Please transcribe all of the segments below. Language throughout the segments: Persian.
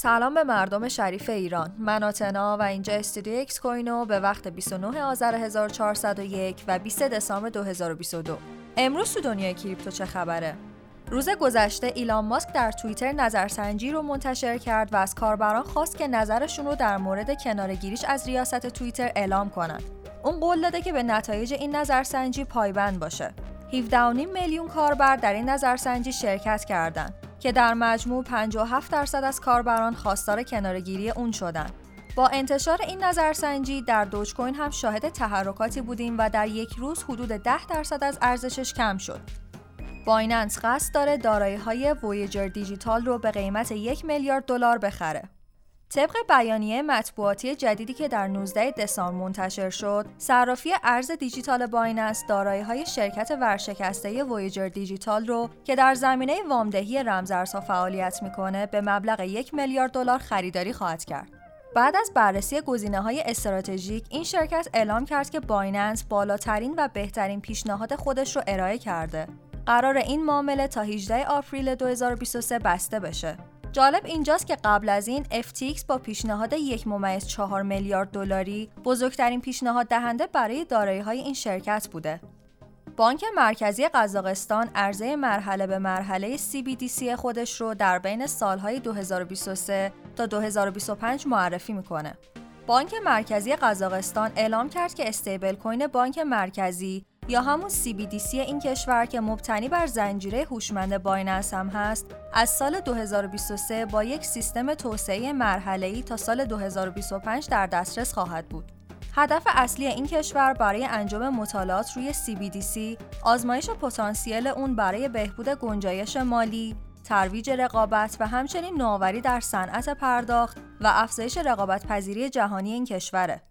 سلام به مردم شریف ایران من آتنا و اینجا استودیو اکس کوینو به وقت 29 آذر 1401 و 20 دسامبر 2022 امروز تو دنیای کریپتو چه خبره روز گذشته ایلان ماسک در توییتر نظرسنجی رو منتشر کرد و از کاربران خواست که نظرشون رو در مورد کنارگیریش از ریاست توییتر اعلام کنند. اون قول داده که به نتایج این نظرسنجی پایبند باشه. 17.5 میلیون کاربر در این نظرسنجی شرکت کردند که در مجموع 57 درصد از کاربران خواستار کنارگیری اون شدند. با انتشار این نظرسنجی در Dogecoin هم شاهد تحرکاتی بودیم و در یک روز حدود 10 درصد از ارزشش کم شد. Binance قصد داره دارایی های Voyager Digital رو به قیمت یک میلیارد دلار بخره. طبق بیانیه مطبوعاتی جدیدی که در 19 دسامبر منتشر شد، صرافی ارز دیجیتال Binance دارایی های شرکت ورشکسته Voyager Digital رو که در زمینه وامدهی رمزارزها فعالیت می‌کنه به مبلغ یک میلیارد دلار خریداری خواهد کرد. بعد از بررسی گزینه های استراتژیک این شرکت اعلام کرد که بایننس بالاترین و بهترین پیشنهاد خودش رو ارائه کرده قرار این معامله تا 18 آوریل 2023 بسته بشه. جالب اینجاست که قبل از این FTX با پیشنهاد یک ممیز 4 میلیارد دلاری بزرگترین پیشنهاد دهنده برای دارایی های این شرکت بوده. بانک مرکزی قزاقستان عرضه مرحله به مرحله CBDC خودش رو در بین سالهای 2023 تا 2025 معرفی می‌کنه. بانک مرکزی قزاقستان اعلام کرد که استیبل کوین بانک مرکزی یا همون CBDC این کشور که مبتنی بر زنجیره هوشمند بایننس هم هست از سال 2023 با یک سیستم توسعه مرحله‌ای تا سال 2025 در دسترس خواهد بود. هدف اصلی این کشور برای انجام مطالعات روی CBDC آزمایش پتانسیل اون برای بهبود گنجایش مالی، ترویج رقابت و همچنین نوآوری در صنعت پرداخت و افزایش رقابت پذیری جهانی این کشوره.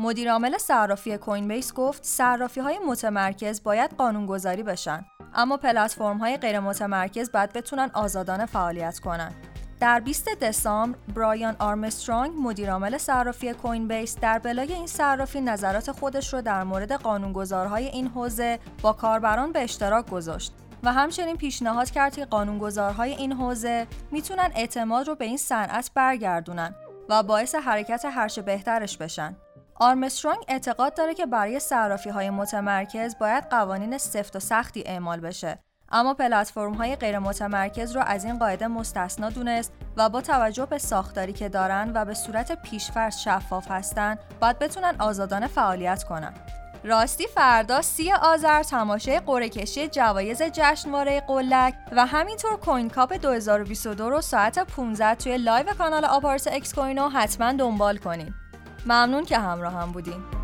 مدیرعامل صرافی کوین بیس گفت صرافی های متمرکز باید قانونگذاری بشن اما پلتفرم های غیر متمرکز باید بتونن آزادانه فعالیت کنن. در 20 دسامبر برایان آرمسترانگ مدیرعامل صرافی کوین بیس در بلای این صرافی نظرات خودش رو در مورد قانونگذارهای این حوزه با کاربران به اشتراک گذاشت و همچنین پیشنهاد کرد که قانونگذارهای این حوزه می‌تونن اعتماد رو به این صنعت برگردونن و باعث حرکت هرچه بهترش بشن. آرمسترانگ اعتقاد داره که برای صرافی های متمرکز باید قوانین سفت و سختی اعمال بشه. اما پلتفرم های غیر متمرکز رو از این قاعده مستثنا دونست و با توجه به ساختاری که دارن و به صورت پیشفرض شفاف هستن باید بتونن آزادانه فعالیت کنن. راستی فردا سی آذر تماشای قرعه کشی جوایز جشنواره قلک و همینطور Coin Cup 2022 رو ساعت 15 توی live کانال آپارات اکسکوینو حتما دنبال کنین. ممنون که همراه هم بودین.